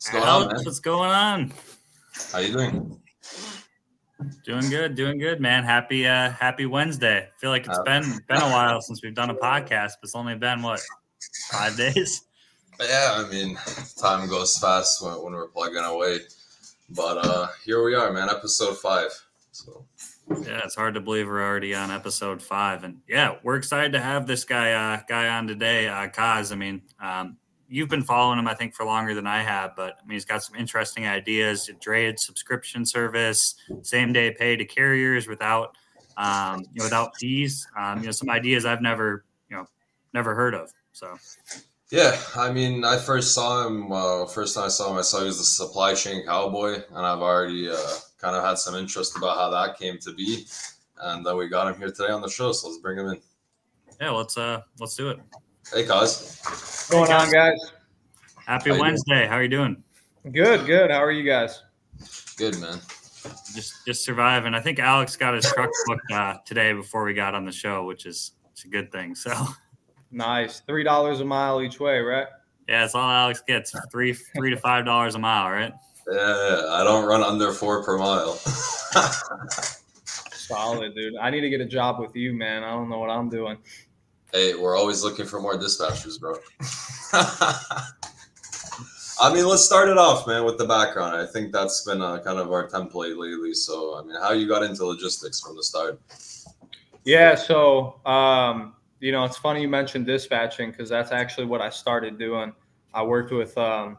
What's going on, man? What's going on? How you doing? Doing good, doing good, man. Happy uh happy Wednesday. I feel like it's been been a while since we've done a podcast, but it's only been what five days. Yeah, I mean, time goes fast when, when we're plugging away. But uh here we are, man, episode five. So Yeah, it's hard to believe we're already on episode five, and yeah, we're excited to have this guy uh, guy on today, uh, Koz. I mean, um, you've been following him, I think, for longer than I have, but I mean, he's got some interesting ideas. A Drayage subscription service, same day pay to carriers without um, you know without fees. Um, you know, some ideas I've never you know never heard of. So yeah, I mean, I first saw him. Uh, first time I saw him, I saw he was the supply chain cowboy, and I've already uh, kind of had some interest about how that came to be, and uh, we got him here today on the show. So let's bring him in. yeah, let's uh let's do it. Hey, Koz. What's going on, guys? Happy How you Wednesday. How are you doing? Good, good. How are you guys? Good man. Just just surviving. I think Alex got his truck booked uh, today before we got on the show, which is it's a good thing. So Nice. Three dollars a mile each way, right? yeah, it's all Alex gets three three to five dollars a mile, right? Yeah, I don't run under four per mile. Solid, dude. I need to get a job with you, man. I don't know what I'm doing. Hey, we're always looking for more dispatchers, bro. I mean, let's start it off, man, with the background. I think that's been uh, kind of our template lately. So, I mean, how you got into logistics from the start? Yeah, so um, you know, it's funny you mentioned dispatching because that's actually what I started doing. I worked with um,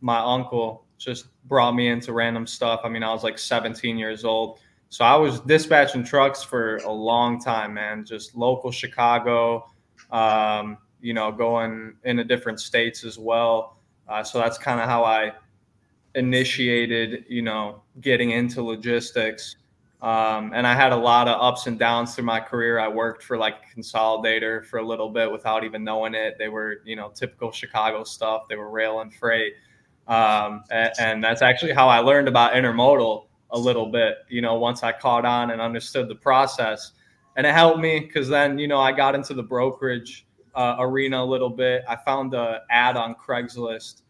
my uncle, just brought me into random stuff. I mean, I was like 17 years old. So I was dispatching trucks for a long time, man, just local Chicago, um, you know, going into different states as well. Uh, so that's kind of how I initiated, you know, getting into logistics. Um, and I had a lot of ups and downs through my career. I worked for like a consolidator for a little bit without even knowing it. They were, you know, typical Chicago stuff. They were rail and freight. Um, and, and that's actually how I learned about intermodal a little bit, you know, once I caught on and understood the process. And it helped me because then, you know, I got into the brokerage uh, arena a little bit. I found the ad on Craigslist,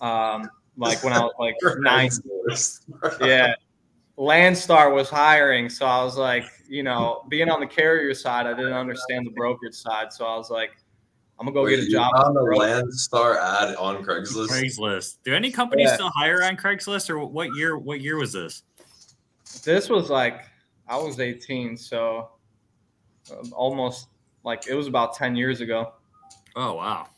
um, like when I was like nine. Yeah. Landstar was hiring. So I was like, you know, being on the carrier side, I didn't understand the brokerage side. So I was like, I'm gonna go Wait, get a job. found with a the. Landstar ad on Craigslist. Craigslist. Do any companies Yeah. still hire on Craigslist, or what year? What year was this? This was like I was 18, so um, almost like it was about 10 years ago. Oh wow,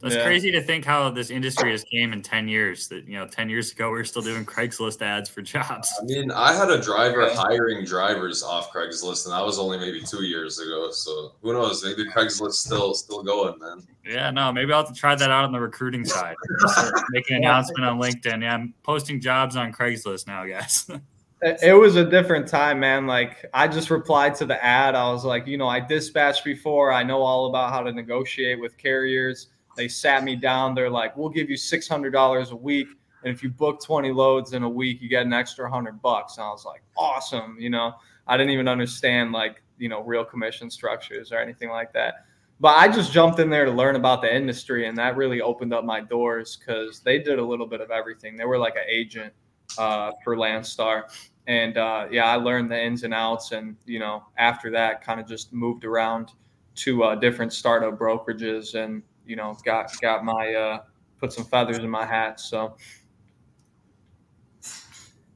that's Yeah. crazy to think how this industry has came in ten years. That you know, ten years ago we were still doing Craigslist ads for jobs. I mean, I had a driver hiring drivers off Craigslist, and that was only maybe two years ago. So who knows? Maybe Craigslist still still going, man. Yeah, no, maybe I'll have to try that out on the recruiting side. Start making an announcement on LinkedIn. Yeah, I'm posting jobs on Craigslist now, guys. It was a different time, man. Like I just replied to the ad. I was like, you know, I dispatched before. I know all about how to negotiate with carriers. They sat me down. They're like, we'll give you six hundred dollars a week, and if you book twenty loads in a week, you get an extra hundred bucks. And I was like, awesome. You know, I didn't even understand like you know real commission structures or anything like that. But I just jumped in there to learn about the industry, and that really opened up my doors because they did a little bit of everything. They were like an agent uh, for Landstar and uh, yeah, I learned the ins and outs, and you know, after that, kind of just moved around to uh, different startup brokerages, and you know, got got my uh, put some feathers in my hat. So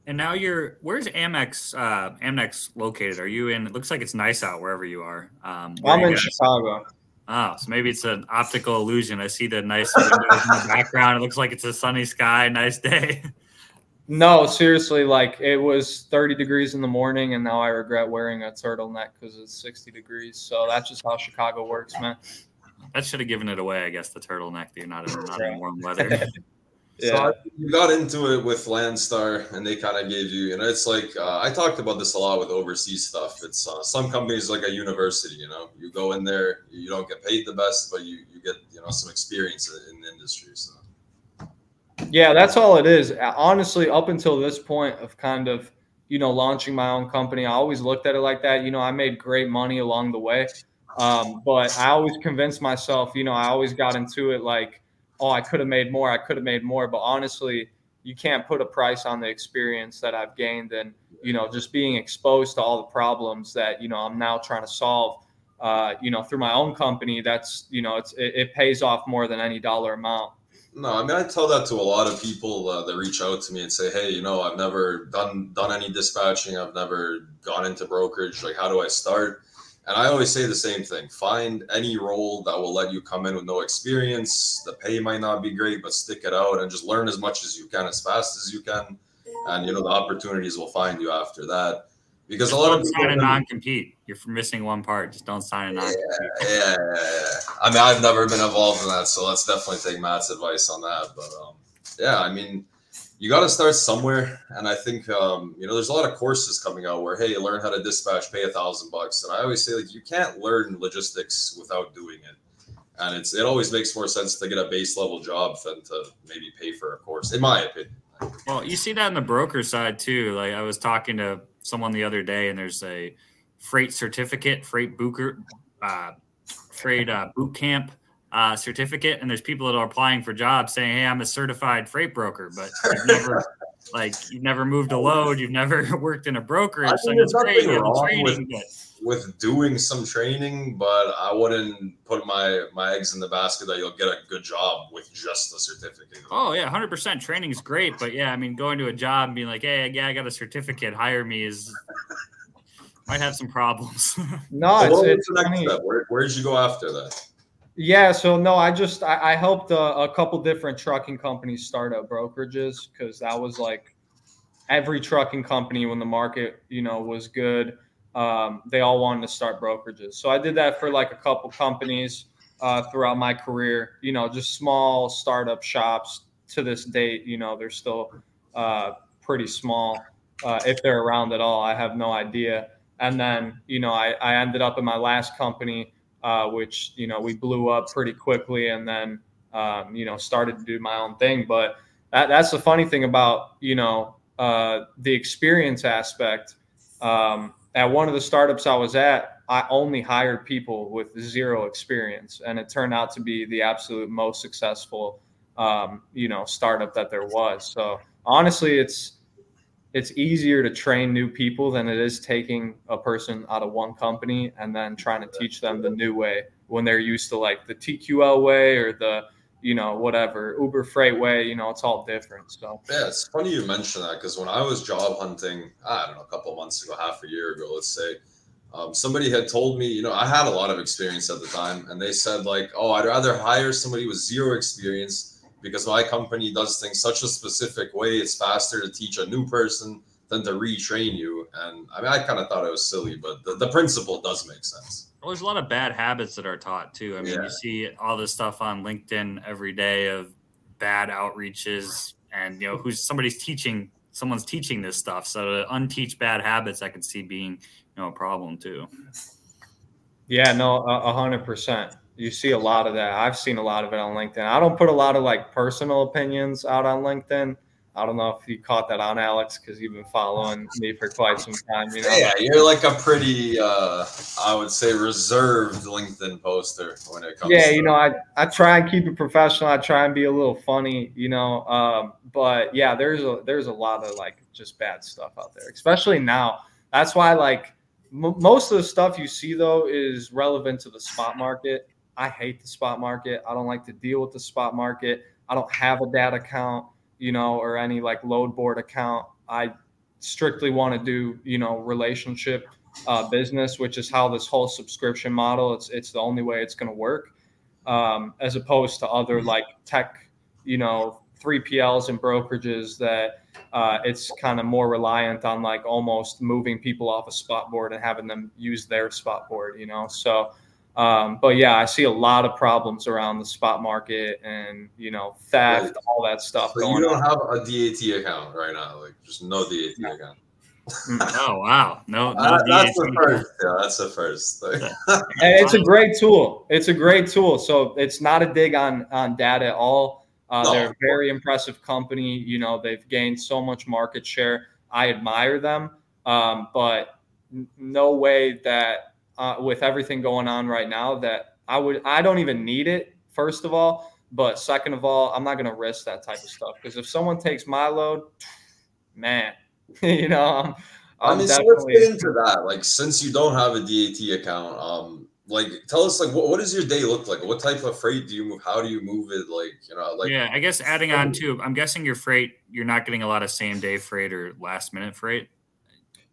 and now you're where's Amnex? Uh, Amnex located? Are you in? It looks like it's nice out wherever you are. Um, I'm you in guys- Chicago. Oh, so maybe it's an optical illusion. I see the nice windows in the background. It looks like it's a sunny sky, nice day. No, seriously, like it was 30 degrees in the morning, and now I regret wearing a turtleneck because it's 60 degrees. So that's just how Chicago works, man. That should have given it away, I guess. The turtleneck. That you're not in, not in warm weather. Yeah. I- you got into it with Landstar, and they kind of gave you, and it's like uh, I talked about this a lot with overseas stuff. It's uh, some companies like a university. You know, you go in there, you don't get paid the best, but you you get you know some experience in, in the industry. So Yeah, that's all it is. Honestly, up until this point of kind of, you know, launching my own company, I always looked at it like that. You know, I made great money along the way. Um, but I always convinced myself, you know, I always got into it like, oh, I could have made more, I could have made more. But honestly, you can't put a price on the experience that I've gained and, you know, just being exposed to all the problems that, you know, I'm now trying to solve. Uh, you know, through my own company, that's you know, it's it, it pays off more than any dollar amount. No, I mean I tell that to a lot of people uh, that reach out to me and say, "Hey, you know, I've never done done any dispatching. I've never gone into brokerage. Like, how do I start?" And I always say the same thing: find any role that will let you come in with no experience. The pay might not be great, but stick it out and just learn as much as you can, as fast as you can, and you know the opportunities will find you after that. Because Just a lot of people sign a non-compete. You're missing one part. Just don't sign a non-compete. yeah, yeah, yeah. I mean, I've never been involved in that, so let's definitely take Matt's advice on that. But um, yeah, I mean, you got to start somewhere, and I think um, you know, there's a lot of courses coming out where hey, you learn how to dispatch, pay a thousand bucks, and I always say like you can't learn logistics without doing it, and it's it always makes more sense to get a base level job than to maybe pay for a course, in my opinion. Well, you see that in the broker side too. Like I was talking to someone the other day, and there's a freight certificate, freight booker, uh, freight uh, boot camp uh, certificate, and there's people that are applying for jobs saying, "Hey, I'm a certified freight broker," but you've never, like, you've never moved a load, you've never worked in a brokerage. I So it's great, you have wrong training, with- but with doing some training, but I wouldn't put my my eggs in the basket that you'll get a good job with just the certificate. Oh yeah, hundred percent. Training is great, but yeah, I mean, going to a job and being like, "Hey, yeah, I got a certificate. Hire me," is might have some problems. No, So it's, it's next funny. step? Where, where did you go after that? Yeah, so no, I just I, I helped a, a couple different trucking companies start up brokerages because that was like every trucking company when the market you know was good, um, they all wanted to start brokerages. So I did that for like a couple companies uh, throughout my career. You know, just small startup shops. To this date, you know, they're still uh, pretty small uh, if they're around at all. I have no idea. And then you know, I, I ended up in my last company uh, which you know we blew up pretty quickly, and then um, you know started to do my own thing. But that, that's the funny thing about you know uh, the experience aspect. Um, at one of the startups I was at, I only hired people with zero experience, and it turned out to be the absolute most successful um, you know startup that there was. So honestly, it's it's easier to train new people than it is taking a person out of one company and then trying to teach them the new way when they're used to like the TQL way or the you know whatever Uber Freight way. You know, it's all different. So Yeah, it's funny you mention that because when I was job hunting, I don't know, a couple months ago, half a year ago, let's say, um, somebody had told me, you know, I had a lot of experience at the time, and they said like, oh, I'd rather hire somebody with zero experience because my company does things such a specific way. It's faster to teach a new person than to retrain you. And I mean, I kind of thought it was silly, but the, the principle does make sense. Well, there's a lot of bad habits that are taught too. I mean, Yeah. you see all this stuff on LinkedIn every day of bad outreaches, and you know who's somebody's teaching, someone's teaching this stuff. So to unteach bad habits, I can see being you know a problem too. yeah, no, a a hundred percent. You see a lot of that. I've seen a lot of it on LinkedIn. I don't put a lot of like personal opinions out on LinkedIn. I don't know if you caught that on Alex because you've been following me for quite some time. You know, Yeah, you're like a pretty, uh, I would say, reserved LinkedIn poster when it comes. yeah to you know I, I try and keep it professional. I try and be a little funny you know um, but yeah there's a there's a lot of like just bad stuff out there especially now. That's why like m- most of the stuff you see though is relevant to the spot market. I hate the spot market. I don't like to deal with the spot market. I don't have a DAT account you know or any like load board account i strictly want to do you know relationship uh, business, which is how this whole subscription model. It's it's the only way it's going to work, um, as opposed to other like tech, you know, three PLs and brokerages that uh, it's kind of more reliant on like almost moving people off a spot board and having them use their spot board, you know. So, um, but yeah, I see a lot of problems around the spot market and you know theft, Right. all that stuff But you don't on. have a DAT account right now, like just no DAT account. Oh wow, no, no Uh, that's the first. Yeah, that's the first. thing. And it's a great tool. It's a great tool. So it's not a dig on on DAT at all. Uh, No. They're a very impressive company. You know, they've gained so much market share. I admire them, um, but n- no way that uh, with everything going on right now that I would. I don't even need it. First of all, But second of all, I'm not going to risk that type of stuff because if someone takes my load, man, you know, I'm, I'm i mean, so let's get into that. Like, since you don't have a DAT account, um, like tell us like what, what does your day look like what type of freight do you move how do you move it like you know like yeah i guess adding on to i'm guessing your freight you're not getting a lot of same day freight or last minute freight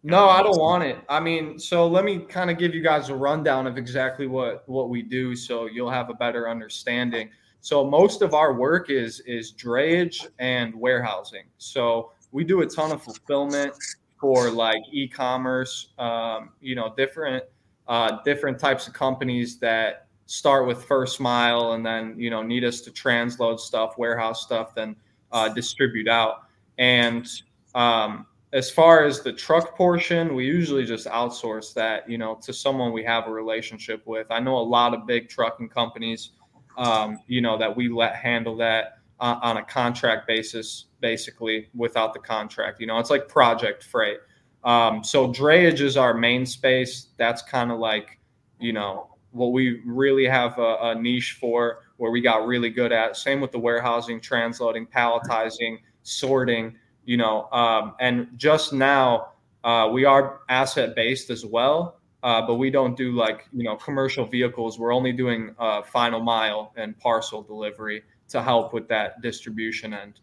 no i don't want it. I mean so let me kind of give you guys a rundown of exactly what what we do so you'll have a better understanding. So most of our work is is drayage and warehousing. So we do a ton of fulfillment for like e-commerce um, you know different uh, different types of companies that start with first mile and then you know need us to transload stuff, warehouse stuff, then uh, distribute out. And um, as far as the truck portion, we usually just outsource that, you know, to someone we have a relationship with. I know a lot of big trucking companies, um, you know, that we let handle that on, on a contract basis, basically without the contract. You know, it's like project freight. Um, so drayage is our main space. That's kind of like, you know, what we really have a, a, niche for, where we got really good at. Same with the warehousing, transloading, palletizing, sorting. You know, um, and just now uh, we are asset based as well, uh, but we don't do like you know commercial vehicles. We're only doing uh, final mile and parcel delivery to help with that distribution end.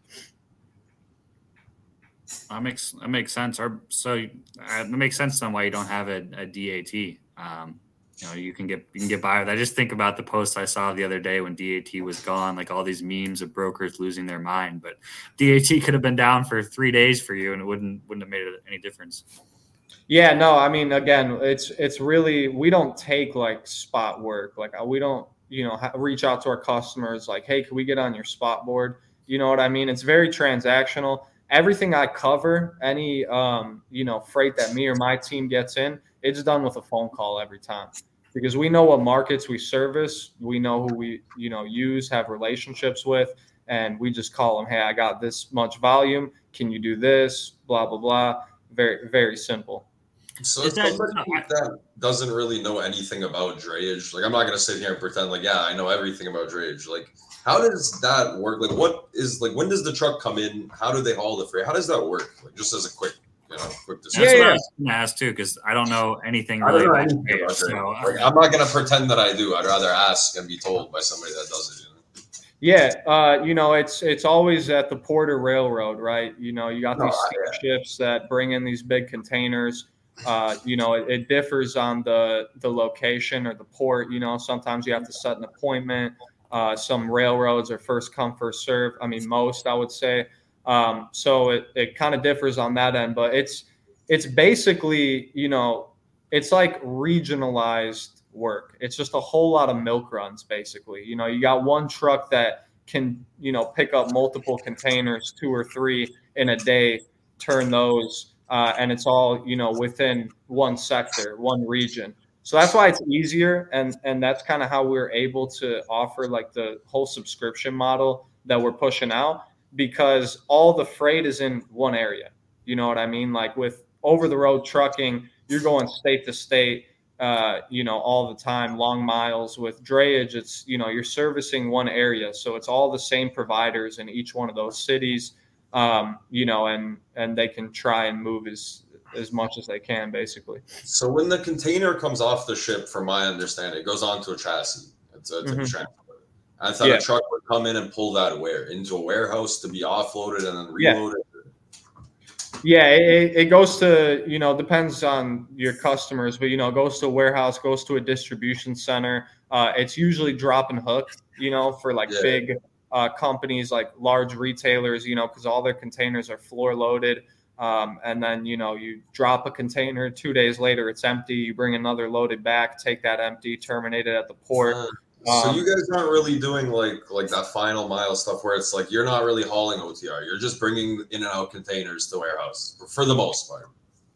That makes that makes sense. Or so uh, it makes sense then why you don't have a, a DAT. Um, you know, you can get you can get by with. I just think about the post I saw the other day when DAT was gone, like all these memes of brokers losing their mind. But DAT could have been down for three days for you, and it wouldn't wouldn't have made any difference. Yeah, no, I mean, again, it's it's really we don't take like spot work. Like we don't, you know, reach out to our customers like, hey, can we get on your spot board? You know what I mean? It's very transactional everything I cover, any um, you know freight that me or my team gets in, it's done with a phone call every time because we know what markets we service, we know who we you know use, have relationships with, and we just call them, hey, I got this much volume, can you do this? Blah blah blah. Very very simple. So if somebody that doesn't really know anything about drayage, like I'm not gonna sit here and pretend like yeah I know everything about drayage, like how does that work? Like, what is like when does the truck come in? How do they haul the freight? How does that work? Like, just as a quick, you know, quick discussion. Yeah, yeah. I was gonna ask too because I don't know anything really know about anything about so, like, I'm not gonna pretend that I do. I'd rather ask and be told by somebody that does it. You know? Yeah, uh, you know, it's it's always at the Porter Railroad, right? You know, you got these ships that bring in these big containers. Uh, you know, it, it, differs on the the location or the port. You know, sometimes you have to set an appointment. Uh, some railroads are first come, first serve. I mean, most I would say. Um, so it, it kind of differs on that end, but it's it's basically you know it's like regionalized work. It's just a whole lot of milk runs, basically. You know, you got one truck that can you know pick up multiple containers, two or three in a day, turn those, uh, and it's all you know within one sector, one region. So that's why it's easier, and and that's kind of how we're able to offer like the whole subscription model that we're pushing out because all the freight is in one area. You know what I mean? Like with over the road trucking, you're going state to state, uh, you know, all the time, long miles. With drayage, it's you know you're servicing one area, so it's all the same providers in each one of those cities. Um, you know, and and they can try and move as as much as they can, basically. So when the container comes off the ship, from my understanding, it goes onto a chassis. It's a, it's mm-hmm. a. I thought yeah. a truck would come in and pull that where into a warehouse to be offloaded and then reloaded. Yeah, yeah it, it goes to you know depends on your customers, but you know goes to a warehouse, goes to a distribution center. Uh, it's usually drop and hook, you know, for like yeah. big uh, companies like large retailers, you know, because all their containers are floor loaded. Um, and then you know you drop a container two days later it's empty you bring another loaded back take that empty terminate it at the port uh, so um, you guys aren't really doing like like that final mile stuff where it's like you're not really hauling otr you're just bringing in and out containers to warehouse for the most part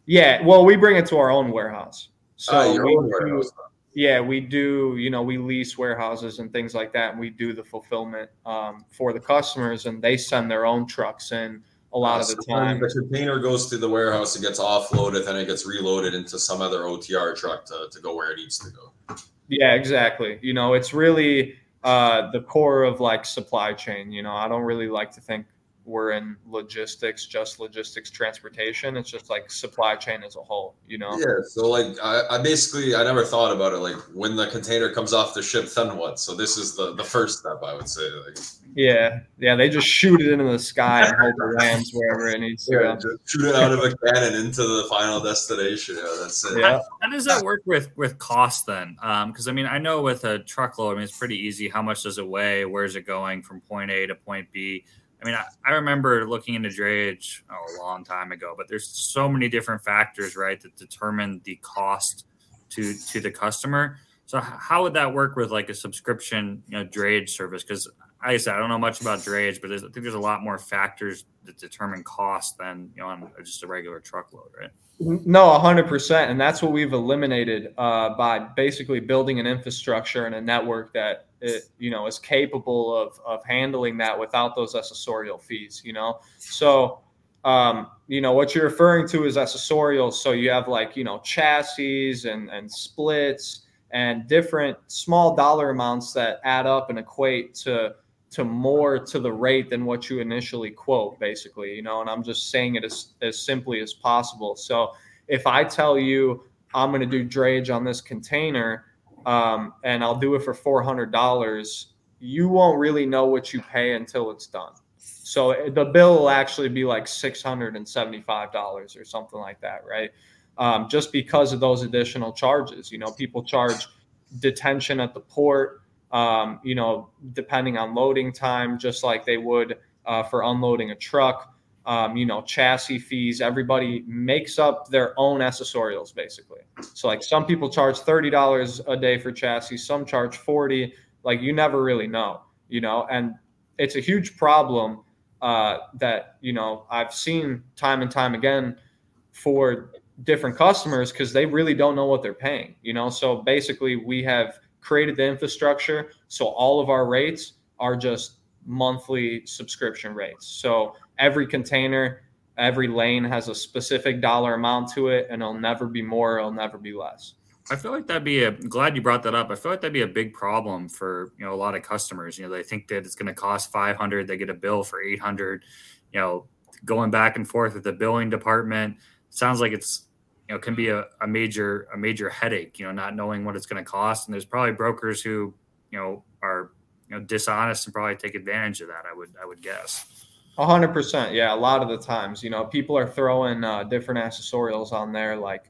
yeah well we bring it to our own warehouse so uh, we do, yeah we do you know we lease warehouses and things like that and we do the fulfillment um, for the customers and they send their own trucks in a lot uh, of the so time. The container goes to the warehouse, it gets offloaded, then it gets reloaded into some other OTR truck to, to go where it needs to go. Yeah, exactly. You know, it's really uh, the core of like supply chain. You know, I don't really like to think we're in logistics, just logistics, transportation. It's just like supply chain as a whole, you know? Yeah. So like I, I basically I never thought about it. Like when the container comes off the ship, then what? So this is the the first step I would say. Like yeah, yeah, they just shoot it into the sky and hope it lands wherever it needs to yeah, go. shoot it out of a cannon into the final destination. Yeah, that's it. Yeah. How, how does that work with with cost then? Um, because I mean, I know with a truckload, I mean, it's pretty easy. How much does it weigh? Where's it going from point A to point B? I mean, I, I remember looking into drayage a long time ago, but there's so many different factors, right, that determine the cost to to the customer. So how would that work with like a subscription, you know, drayage service? Because I said, I don't know much about drayage, but I think there's a lot more factors that determine cost than you know on just a regular truckload, right? No, hundred percent, and that's what we've eliminated uh, by basically building an infrastructure and a network that it, you know is capable of of handling that without those accessorial fees. You know, so um, you know what you're referring to is accessorials. So you have like you know chassis and and splits and different small dollar amounts that add up and equate to to more to the rate than what you initially quote basically you know and i'm just saying it as, as simply as possible so if i tell you i'm going to do drayage on this container um, and i'll do it for $400 you won't really know what you pay until it's done. So eh, the bill will actually be like $675 or something like that right? Um, just because of those additional charges. You know people charge detention at the port um, you know, depending on loading time, just like they would uh, for unloading a truck. Um, you know, chassis fees. Everybody makes up their own accessorials, basically. So, like, some people charge thirty dollars a day for chassis, some charge forty. Like, you never really know, you know, and it's a huge problem uh, that you know I've seen time and time again for different customers because they really don't know what they're paying. You know, so basically, we have created the infrastructure so all of our rates are just monthly subscription rates. So every container, every lane has a specific dollar amount to it, and it'll never be more, it'll never be less. I feel like that'd be a glad you brought that up. I feel like that'd be a big problem for you know a lot of customers. You know, they think that it's going to cost 500, they get a bill for 800. You know, going back and forth with the billing department sounds like it's you know can be a, a major a major headache you know not knowing what it's going to cost and there's probably brokers who you know are know dishonest and probably take advantage of that i would i would guess. A hundred percent yeah a lot of the times you know people are throwing uh, different accessorials on there like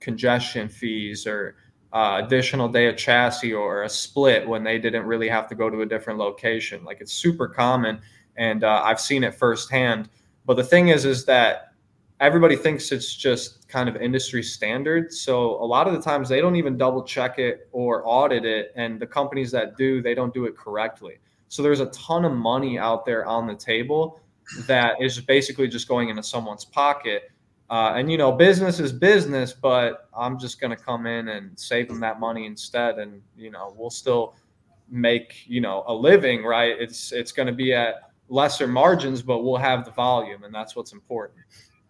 congestion fees or uh, additional day of chassis or a split when they didn't really have to go to a different location. Like it's super common and uh, i've seen it firsthand. But the thing is is that everybody thinks it's just kind of industry standard. So a lot of the times they don't even double check it or audit it. And the companies that do, they don't do it correctly. So there's a ton of money out there on the table that is basically just going into someone's pocket. Uh, and you know, business is business, but I'm just going to come in and save them that money instead. And you know, we'll still make you know a living, right? It's it's going to be at lesser margins, but we'll have the volume, and that's what's important.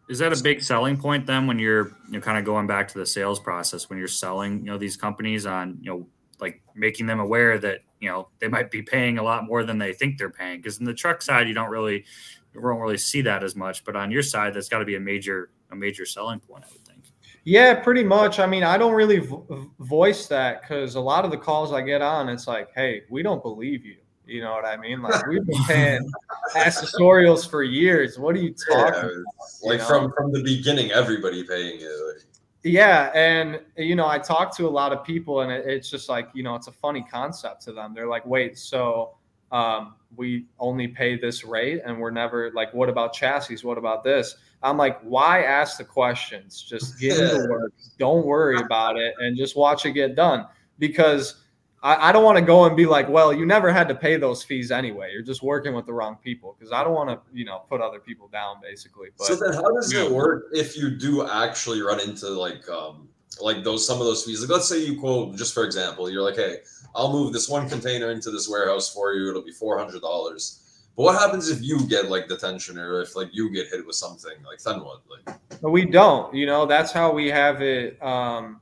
Is that a big selling point then when you're you know kind of going back to the sales process when you're selling you know these companies on you know like making them aware that you know they might be paying a lot more than they think they're paying because in the truck side you don't really you don't really see that as much but on your side that's got to be a major a major selling point I would think. Yeah, pretty much. I mean, I don't really vo- voice that because a lot of the calls I get on, it's like, "Hey, we don't believe you." You know what I mean? Like we've been paying accessorials for years. What are you talking? Yeah, like you know? from from the beginning, everybody paying it. Like. Yeah, and you know, I talk to a lot of people, and it, it's just like you know, it's a funny concept to them. They're like, "Wait, so um, we only pay this rate, and we're never like, what about chassis? What about this?" I'm like, "Why ask the questions? Just get yeah. into work. Don't worry about it, and just watch it get done." Because I, I don't want to go and be like, well, you never had to pay those fees anyway. You're just working with the wrong people because I don't want to, you know, put other people down basically. But, so then, how does it work if you do actually run into like, um, like those some of those fees? Like, let's say you quote, just for example, you're like, hey, I'll move this one container into this warehouse for you. It'll be four hundred dollars. But what happens if you get like detention or if like you get hit with something? Like then what? Like we don't. You know, that's how we have it. Um,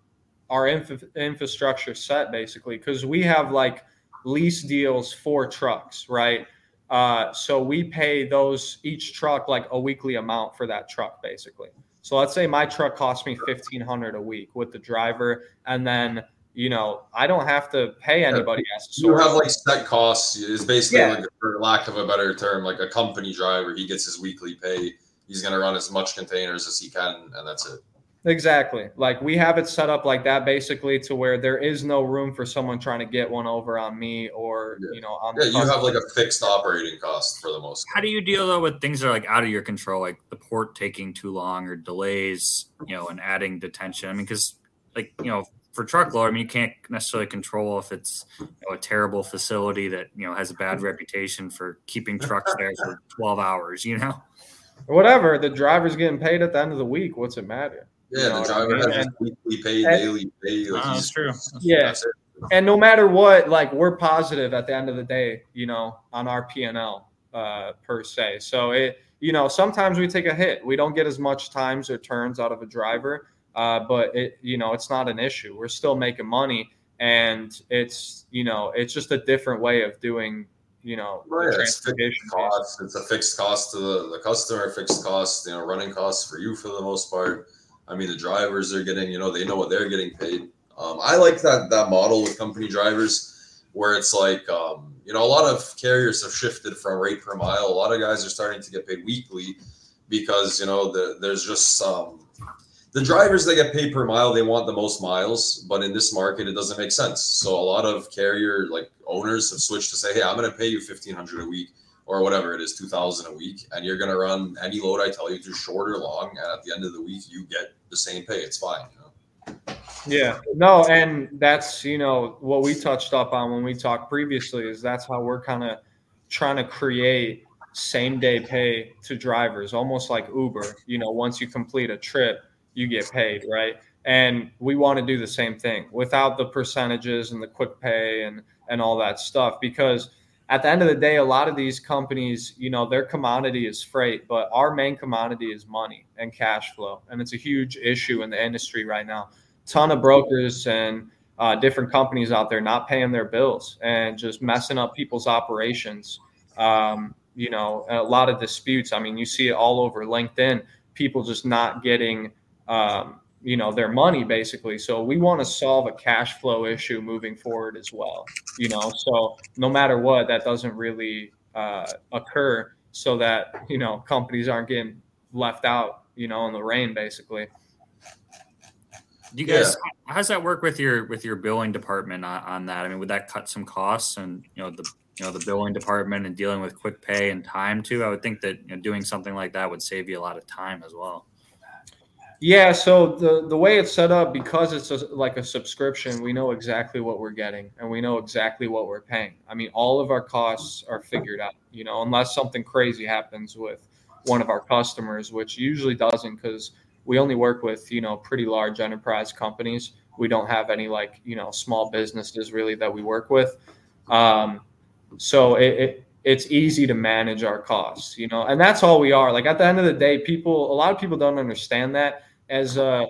our infrastructure set basically because we have like lease deals for trucks, right? Uh, so we pay those each truck like a weekly amount for that truck, basically. So let's say my truck costs me fifteen hundred a week with the driver, and then you know I don't have to pay anybody else. You have like set costs. Is basically yeah. like, for lack of a better term, like a company driver. He gets his weekly pay. He's going to run as much containers as he can, and that's it. Exactly. Like we have it set up like that basically to where there is no room for someone trying to get one over on me or yeah. you know on Yeah, you have like a fixed operating cost for the most part. How do you deal though with things that are like out of your control, like the port taking too long or delays, you know, and adding detention? I mean, because like, you know, for truckload, I mean, you can't necessarily control if it's you know, a terrible facility that you know has a bad reputation for keeping trucks there for 12 hours, you know. Whatever, the driver's getting paid at the end of the week. What's it matter? Yeah, the driver I mean? has weekly pay, and, daily pay. Like that's true. yeah, and no matter what, like we're positive at the end of the day, you know, on our P and L uh, per se. So it, you know, sometimes we take a hit. We don't get as much times or turns out of a driver, uh, but it, you know, it's not an issue. We're still making money, and it's, you know, it's just a different way of doing you know, right. transportation it's cost. It's a fixed cost to the, the customer, fixed cost, you know, running costs for you for the most part. I mean, the drivers are getting, you know, they know what they're getting paid. Um, I like that that model with company drivers, where it's like, um, you know, a lot of carriers have shifted from rate per mile. A lot of guys are starting to get paid weekly because you know the, there's just some the drivers that get paid per mile they want the most miles but in this market it doesn't make sense so a lot of carrier like owners have switched to say hey i'm going to pay you 1500 a week or whatever it is, 2000 a week, and you're going to run any load I tell you to short or long. And at the end of the week, you get the same pay. It's fine. You know? Yeah, no, and that's, you know, what we touched up on when we talked previously is that's how we're kind of trying to create same day pay to drivers, almost like Uber. You know, once you complete a trip, you get paid, right? And we want to do the same thing without the percentages and the quick pay and and all that stuff because – at the end of the day, a lot of these companies, you know, their commodity is freight, but our main commodity is money and cash flow. And it's a huge issue in the industry right now. Ton of brokers and uh, different companies out there not paying their bills and just messing up people's operations. Um, you know, a lot of disputes. I mean, you see it all over LinkedIn. People just not getting um, you know their money basically. So we want to solve a cash flow issue moving forward as well you know? So no matter what that doesn't really uh, occur so that you know companies aren't getting left out you know in the rain basically. Do you guys yeah. how does that work with your with your billing department on, on that? I mean would that cut some costs and you know the you know the billing department and dealing with quick pay and time too? I would think that you know, doing something like that would save you a lot of time as well yeah, so the the way it's set up because it's a, like a subscription, we know exactly what we're getting and we know exactly what we're paying. I mean, all of our costs are figured out, you know, unless something crazy happens with one of our customers, which usually doesn't cuz we only work with, you know, pretty large enterprise companies. We don't have any like, you know, small businesses really that we work with. Um, so it, it it's easy to manage our costs, you know, and that's all we are. Like at the end of the day, people, a lot of people don't understand that as a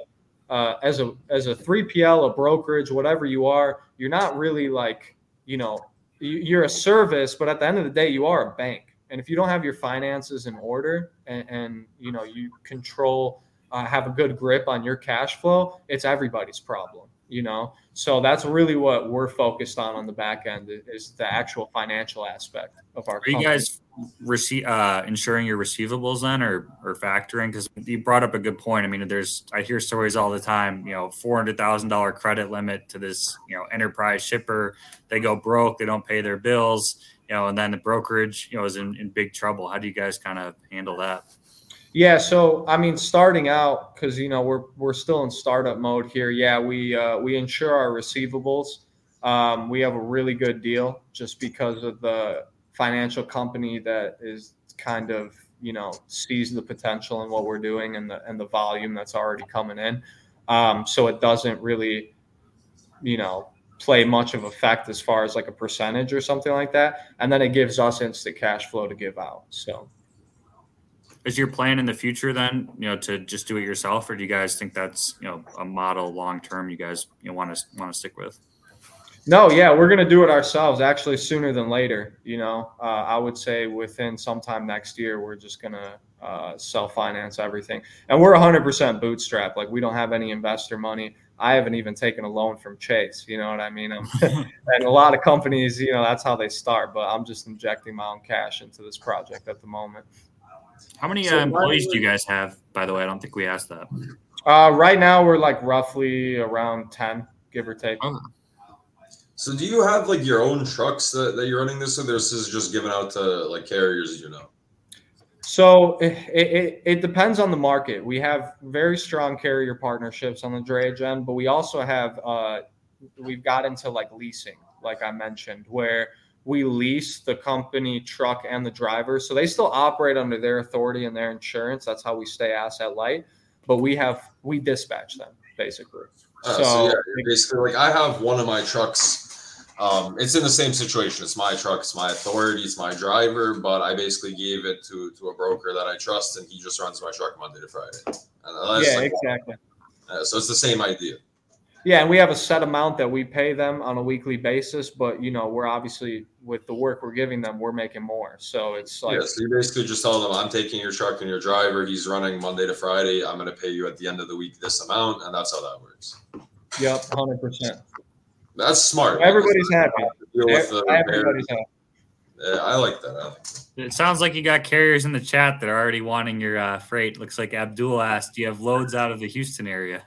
uh, as a as a 3PL, a brokerage, whatever you are, you're not really like you know you're a service, but at the end of the day, you are a bank. And if you don't have your finances in order and, and you know you control, uh, have a good grip on your cash flow, it's everybody's problem you know so that's really what we're focused on on the back end is the actual financial aspect of our are company. you guys receive uh insuring your receivables then or or factoring? Because you brought up a good point. I mean there's i hear stories all the time you know $400000 credit limit to this you know enterprise shipper. They go broke they don't pay their bills you know and then the brokerage you know is in, in big trouble. How do you guys kind of handle that? Yeah, so I mean, starting out because you know we're we're still in startup mode here. Yeah, we uh, we insure our receivables. Um, we have a really good deal just because of the financial company that is kind of you know sees the potential in what we're doing and the and the volume that's already coming in. Um, so it doesn't really, you know, play much of effect as far as like a percentage or something like that. And then it gives us instant cash flow to give out. So is your plan in the future then you know to just do it yourself or do you guys think that's you know a model long term you guys you want to want to stick with No, yeah, we're gonna do it ourselves. Actually, sooner than later. You know, uh, I would say within sometime next year, we're just gonna uh, self finance everything, and we're 100% bootstrap. Like we don't have any investor money. I haven't even taken a loan from Chase. You know what I mean? and a lot of companies, you know, that's how they start. But I'm just injecting my own cash into this project at the moment. How many so uh, employees do you guys have? By the way, I don't think we asked that. Uh, right now, we're like roughly around 10, give or take. Oh. So do you have like your own trucks that, that you're running this or this is just given out to like carriers, you know? So it, it, it, depends on the market. We have very strong carrier partnerships on the drayage end, but we also have uh, we've got into like leasing, like I mentioned, where we lease the company truck and the driver. So they still operate under their authority and their insurance. That's how we stay asset light. But we have we dispatch them basically. Uh, so, so yeah, basically like I have one of my trucks um, it's in the same situation. It's my truck, it's my authority, it's my driver, but I basically gave it to to a broker that I trust, and he just runs my truck Monday to Friday. yeah, like, exactly. Uh, so it's the same idea. Yeah, and we have a set amount that we pay them on a weekly basis, but you know, we're obviously with the work we're giving them, we're making more. So it's like yeah, so you basically just tell them, I'm taking your truck and your driver. He's running Monday to Friday. I'm going to pay you at the end of the week this amount, and that's how that works. Yep, hundred percent. That's smart. Everybody's happy. Everybody's happy. Yeah, I like that. I like that. It sounds like you got carriers in the chat that are already wanting your uh, freight. Looks like Abdul asked, "Do you have loads out of the Houston area?"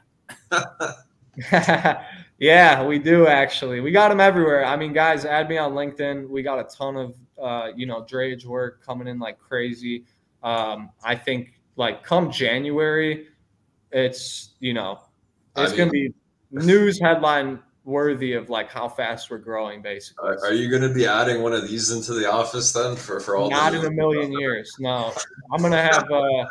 yeah, we do actually. We got them everywhere. I mean, guys, add me on LinkedIn. We got a ton of uh, you know drayage work coming in like crazy. Um, I think like come January, it's you know it's I mean, gonna be news headline worthy of like how fast we're growing basically. Are, are you going to be adding one of these into the office then for for all not in a million years no. I'm going to have uh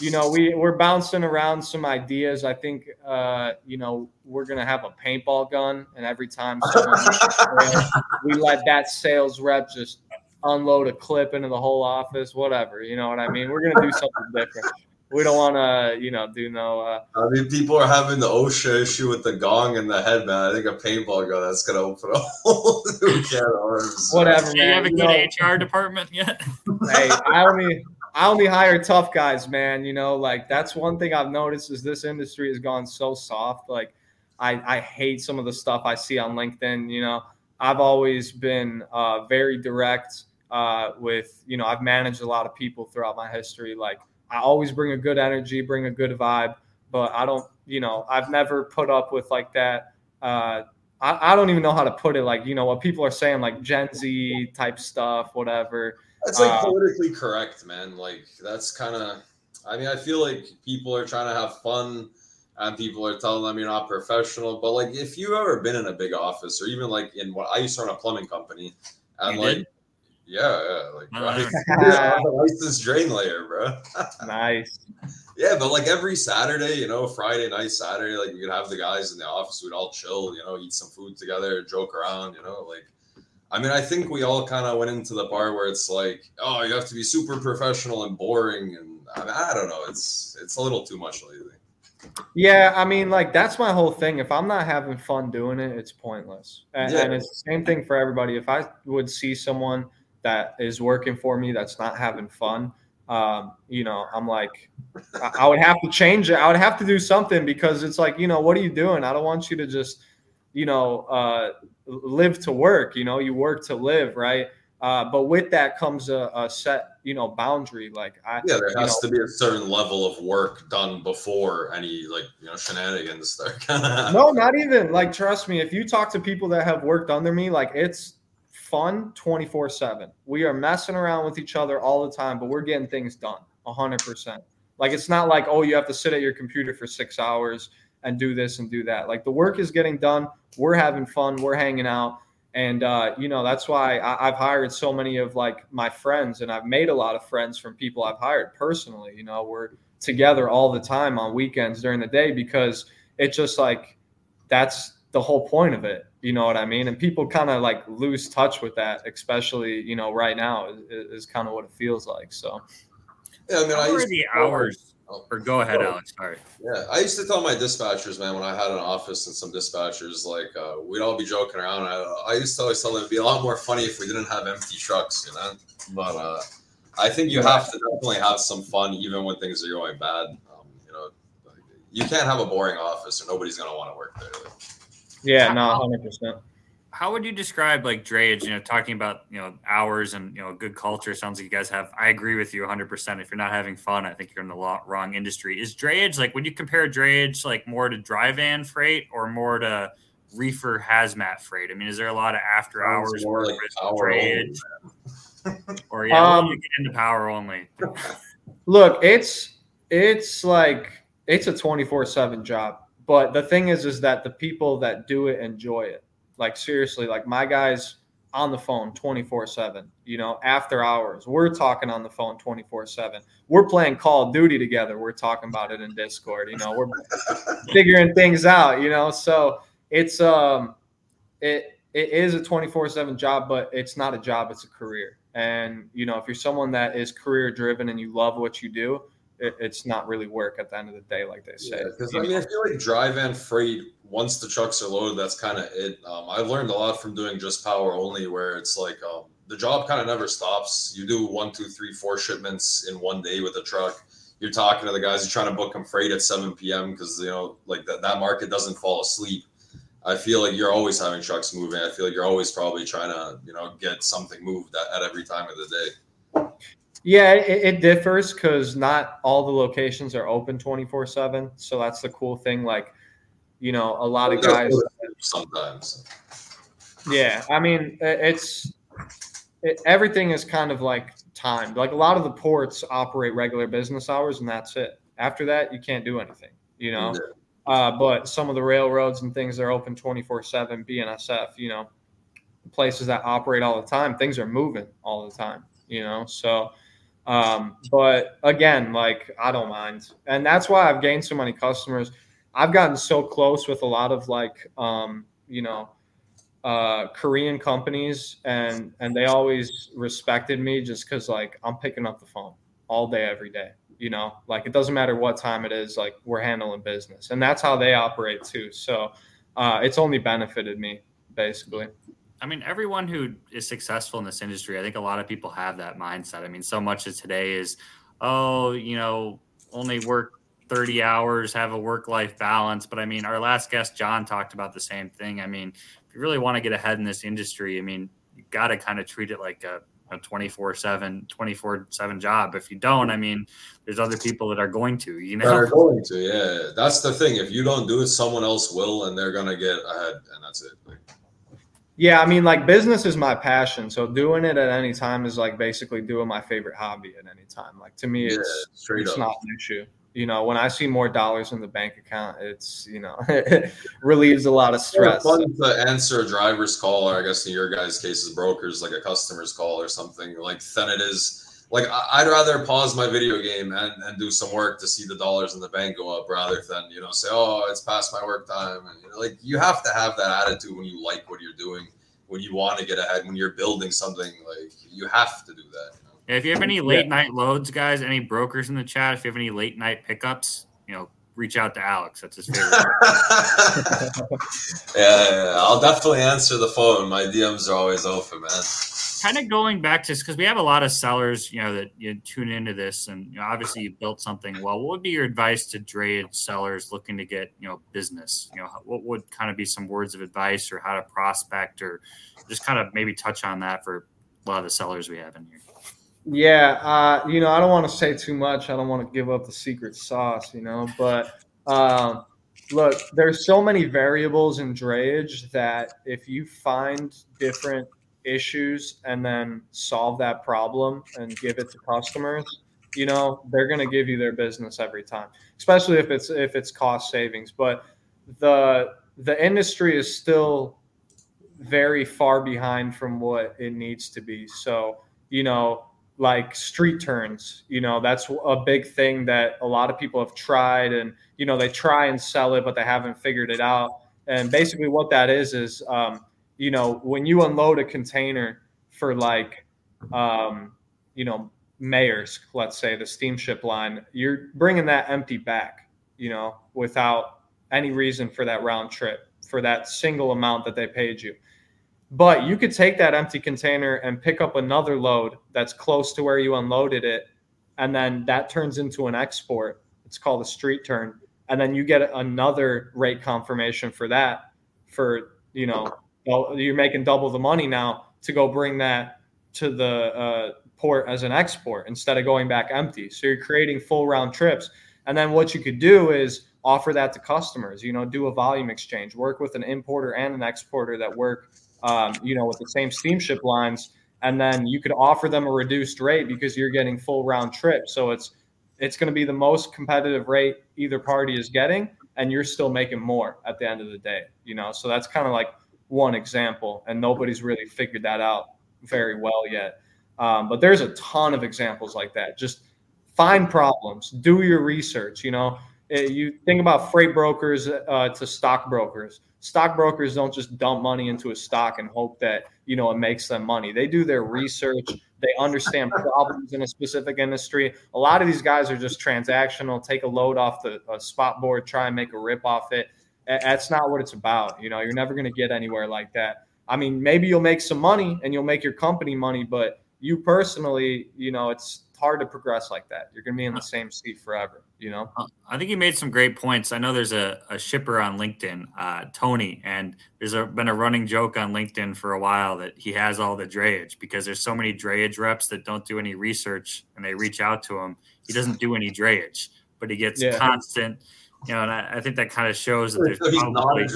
you know we we're bouncing around some ideas. I think uh you know we're going to have a paintball gun and every time someone, we let that sales rep just unload a clip into the whole office whatever you know what i mean? We're going to do something different we don't want to, you know, do no. Uh, I mean, people are having the OSHA issue with the gong and the headband. I think a paintball gun that's gonna open a whole new can of arms. Whatever, man. Do you have a good know, HR department yet? hey, I only I only hire tough guys, man. You know, like that's one thing I've noticed is this industry has gone so soft. Like, I I hate some of the stuff I see on LinkedIn. You know, I've always been uh, very direct. Uh, with you know, I've managed a lot of people throughout my history. Like I always bring a good energy, bring a good vibe, but I don't, you know, I've never put up with like that. Uh, I, I don't even know how to put it. Like, you know, what people are saying, like Gen Z type stuff, whatever. It's like uh, politically correct, man. Like, that's kind of, I mean, I feel like people are trying to have fun and people are telling them you're not professional. But like, if you've ever been in a big office or even like in what I used to run a plumbing company and like, did? Yeah, yeah, like right. licensed drain layer, bro. nice. Yeah, but like every Saturday, you know, Friday night, Saturday, like we could have the guys in the office, we'd all chill, you know, eat some food together, joke around, you know, like I mean, I think we all kind of went into the bar where it's like, oh, you have to be super professional and boring, and I, mean, I don't know, it's it's a little too much lately. Yeah, I mean, like that's my whole thing. If I'm not having fun doing it, it's pointless. And, yeah. and it's the same thing for everybody. If I would see someone that is working for me that's not having fun um, you know i'm like I, would have to change it. I would have to do something because it's like you know what are you doing? I don't want you to just you know uh, live to work you know you work to live right? Uh, but with that comes a, a, set you know boundary like i yeah there has know, to be a certain level of work done before any like you know shenanigans start. No not even like trust me if you talk to people that have worked under me like it's fun 24 7. We are messing around with each other all the time, but we're getting things done 100%. Like, it's not like, oh, you have to sit at your computer for six hours and do this and do that. Like, the work is getting done. We're having fun. We're hanging out. And, uh, you know, that's why I, I've hired so many of like my friends and I've made a lot of friends from people I've hired personally. You know, we're together all the time on weekends during the day because it's just like that's the whole point of it you know what I mean? And people kind of like lose touch with that, especially you know right now is, is kind of what it feels like. So yeah, I mean, I used the hours Oh. Or go ahead, Alex. Sorry. Yeah, I used to tell my dispatchers, man, when I had an office and some dispatchers, like uh, we'd all be joking around. I, I, used to always tell them it'd be a lot more funny if we didn't have empty trucks, you know. But uh, I think you have to definitely have some fun, even when things are going bad. Um, you know, you can't have a boring office, or nobody's gonna want to work there. Yeah, no, hundred percent how would you describe like drayage? You know, talking about you know hours and you know good culture. Sounds like you guys have. I agree with you 100. percent If you're not having fun, I think you're in the wrong industry. Is drayage like when you compare drayage like more to dry van freight or more to reefer hazmat freight? I mean, is there a lot of after hours more like drayage? or yeah, um, get into power only. look, it's it's like it's a 24 seven job. But the thing is, is that the people that do it enjoy it. Like seriously, like my guys on the phone 24 7 you know after hours. We're talking on the phone 24 7 we're playing call of duty together. We're talking about it in discord you know we're figuring things out you know. So it's um it it is a 24 7 job but it's not a job it's a career. And you know if you're someone that is career driven and you love what you do it, it's not really work at the end of the day, like they say. Because yeah, I mean, I feel like dry van freight. Once the trucks are loaded, that's kind of it. Um, I've learned a lot from doing just power only, where it's like um, the job kind of never stops. You do one, two, three, four shipments in one day with a truck. You're talking to the guys. You're trying to book them freight at 7 p.m. because you know, like that, that market doesn't fall asleep. I feel like you're always having trucks moving. I feel like you're always probably trying to, you know, get something moved at, at every time of the day. Yeah, it, it differs because not all the locations are open 24 7. So that's the cool thing. Like, you know, a lot of guys sometimes. Yeah, I mean, it's it, everything is kind of like timed. Like a lot of the ports operate regular business hours, and that's it. After that, you can't do anything. You know, yeah. uh, but some of the railroads and things are open twenty four seven. BNSF, you know, places that operate all the time, things are moving all the time. You know, so um, but again, like I don't mind, and that's why I've gained so many customers. I've gotten so close with a lot of like, um, you know, uh, Korean companies, and and they always respected me just because like I'm picking up the phone all day, every day. You know, like it doesn't matter what time it is. Like we're handling business, and that's how they operate too. So uh, it's only benefited me basically. I mean, everyone who is successful in this industry, I think a lot of people have that mindset. I mean, so much of today is, oh, you know, only work 30 hours, have a work life balance. But I mean, our last guest, John, talked about the same thing. I mean, if you really want to get ahead in this industry, I mean, you got to kind of treat it like a, a 24 7 24 7 job if you don't i mean there's other people that are going to you know are going to yeah that's the thing if you don't do it someone else will and they're gonna get ahead and that's it yeah, I mean, like business is my passion, so doing it at any time is like basically doing my favorite hobby at any time. Like to me, it's yeah, it's up. not an issue. You know, when I see more dollars in the bank account, it's you know it relieves a lot of stress. It's fun to answer a driver's call, or I guess in your guys' cases, brokers like a customer's call or something like than it is. Like I'd rather pause my video game and, and do some work to see the dollars in the bank go up rather than you know say oh it's past my work time and you know, like you have to have that attitude when you like what you're doing when you want to get ahead, when you're building something, like you have to do that. You know? if you have any late yeah. night loads, guys, any brokers in the chat, if you have any late night pickups, you know, reach out to Alex. That's his favorite. yeah, yeah, I'll definitely answer the phone. My DMs are always open, man kind of going back to because we have a lot of sellers, you know, that you tune into this, and you know, obviously you built something well. What would be your advice to drayage sellers looking to get you know business? You know, what would kind of be some words of advice or how to prospect, or just kind of maybe touch on that for a lot of the sellers we have in here. Yeah, uh, you know, I don't want to say too much. I don't want to give up the secret sauce, you know, but. Um, look, there's so many variables in drayage that if you find different issues and then solve that problem and give it to customers you know they're going to give you their business every time especially if it's if it's cost savings but the the industry is still very far behind from what it needs to be so you know like street turns you know that's a big thing that a lot of people have tried and you know they try and sell it but they haven't figured it out and basically what that is is um, you know, when you unload a container for like, um, you know, Maersk, let's say the steamship line, you're bringing that empty back, you know, without any reason for that round trip for that single amount that they paid you. But you could take that empty container and pick up another load that's close to where you unloaded it. And then that turns into an export. It's called a street turn. And then you get another rate confirmation for that for, you know, you're making double the money now to go bring that to the uh, port as an export instead of going back empty. So you're creating full round trips. And then what you could do is offer that to customers, you know, do a volume exchange, work with an importer and an exporter that work um, you know, with the same steamship lines, and then you could offer them a reduced rate because you're getting full round trip. So it's it's going to be the most competitive rate either party is getting, and you're still making more at the end of the day. You know, so that's kind of like one example, and nobody's really figured that out very well yet. Um, but there's a ton of examples like that. Just find problems, do your research. You know, eh, you think about freight brokers uh, to stock brokers stockbrokers don't just dump money into a stock and hope that you know it makes them money. They do their research. They understand problems in a specific industry. A lot of these guys are just transactional take a load off the spot board try and make a rip off it. That's not what it's about you know you're never going to get anywhere like that. I mean maybe you'll make some money and you'll make your company money but you personally you know it's hard to progress like that. You're going to be in the same seat forever you know? I think you made some great points. I know there's a, a shipper on linkedin uh, tony and there's a, been a running joke on linkedin for a while that he has all the drayage because there's so many drayage reps that don't do any research and they reach out to him. He doesn't do any drayage but he gets yeah. constant you know, and I, I, think that kind of shows that there's so he's probably, not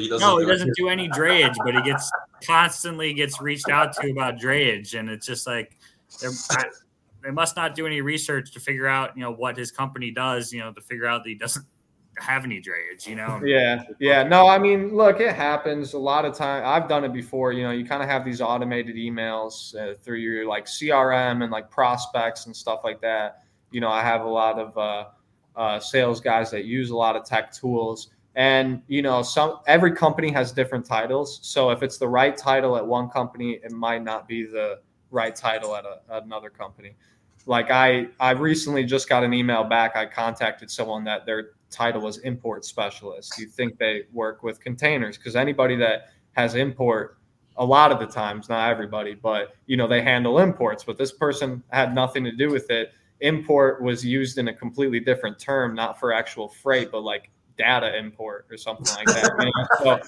He doesn't no, he doesn't do any drayage, but he gets constantly gets reached out to about drayage, and it's just like they're they must not do any research to figure out, you know, what his company does, you know, to figure out that he doesn't have any drayage, you know? Yeah. Yeah. No, I mean, look, it happens a lot of time. I've done it before, you know, you kind of have these automated emails uh, through your like CRM and like prospects and stuff like that. You know, I have a lot of uh, uh, sales guys that use a lot of tech tools and you know some every company has different titles so if it's the right title at one company it might not be the right title at, a, at another company like I I recently just got an email back. I contacted someone that their title was import specialist. You think they work with containers because anybody that has import a lot of the times, not everybody, but you know, they handle imports, but this person had nothing to do with it. Import was used in a completely different term, not for actual freight, but like data import or something like that. So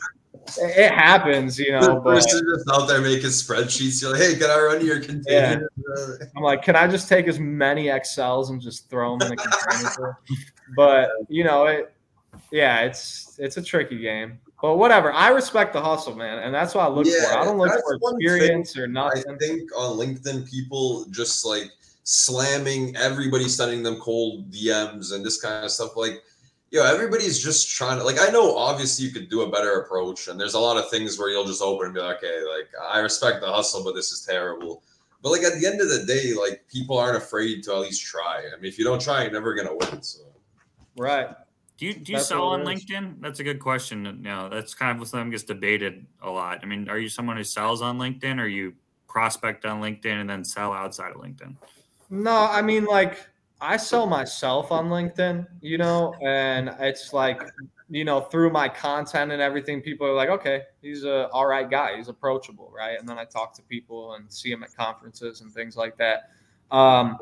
it happens, you know. The person just out there making spreadsheets. You're like, hey, can I run your container? Yeah. I'm like, can I just take as many Excels and just throw them in the container? but you know, it. Yeah, it's it's a tricky game. But whatever, I respect the hustle, man, and that's what I look yeah, for. I don't look for experience or nothing. I think on LinkedIn, people just like slamming everybody, sending them cold DMs and this kind of stuff. Like you know, everybody's just trying to like I know obviously you could do a better approach, and there's a lot of things where you'll just open and be like, okay, like I respect the hustle, but this is terrible. But like at the end of the day, like people aren't afraid to at least try. I mean, if you don't try, you're never gonna win. So right. Do you do you that's sell on LinkedIn? That's a good question. No, that's kind of something gets debated a lot. I mean, are you someone who sells on LinkedIn, or you prospect on LinkedIn and then sell outside of LinkedIn? No, I mean like I sell myself on LinkedIn, you know, and it's like, you know, through my content and everything, people are like, okay, he's a all right guy, he's approachable, right? And then I talk to people and see him at conferences and things like that. Um,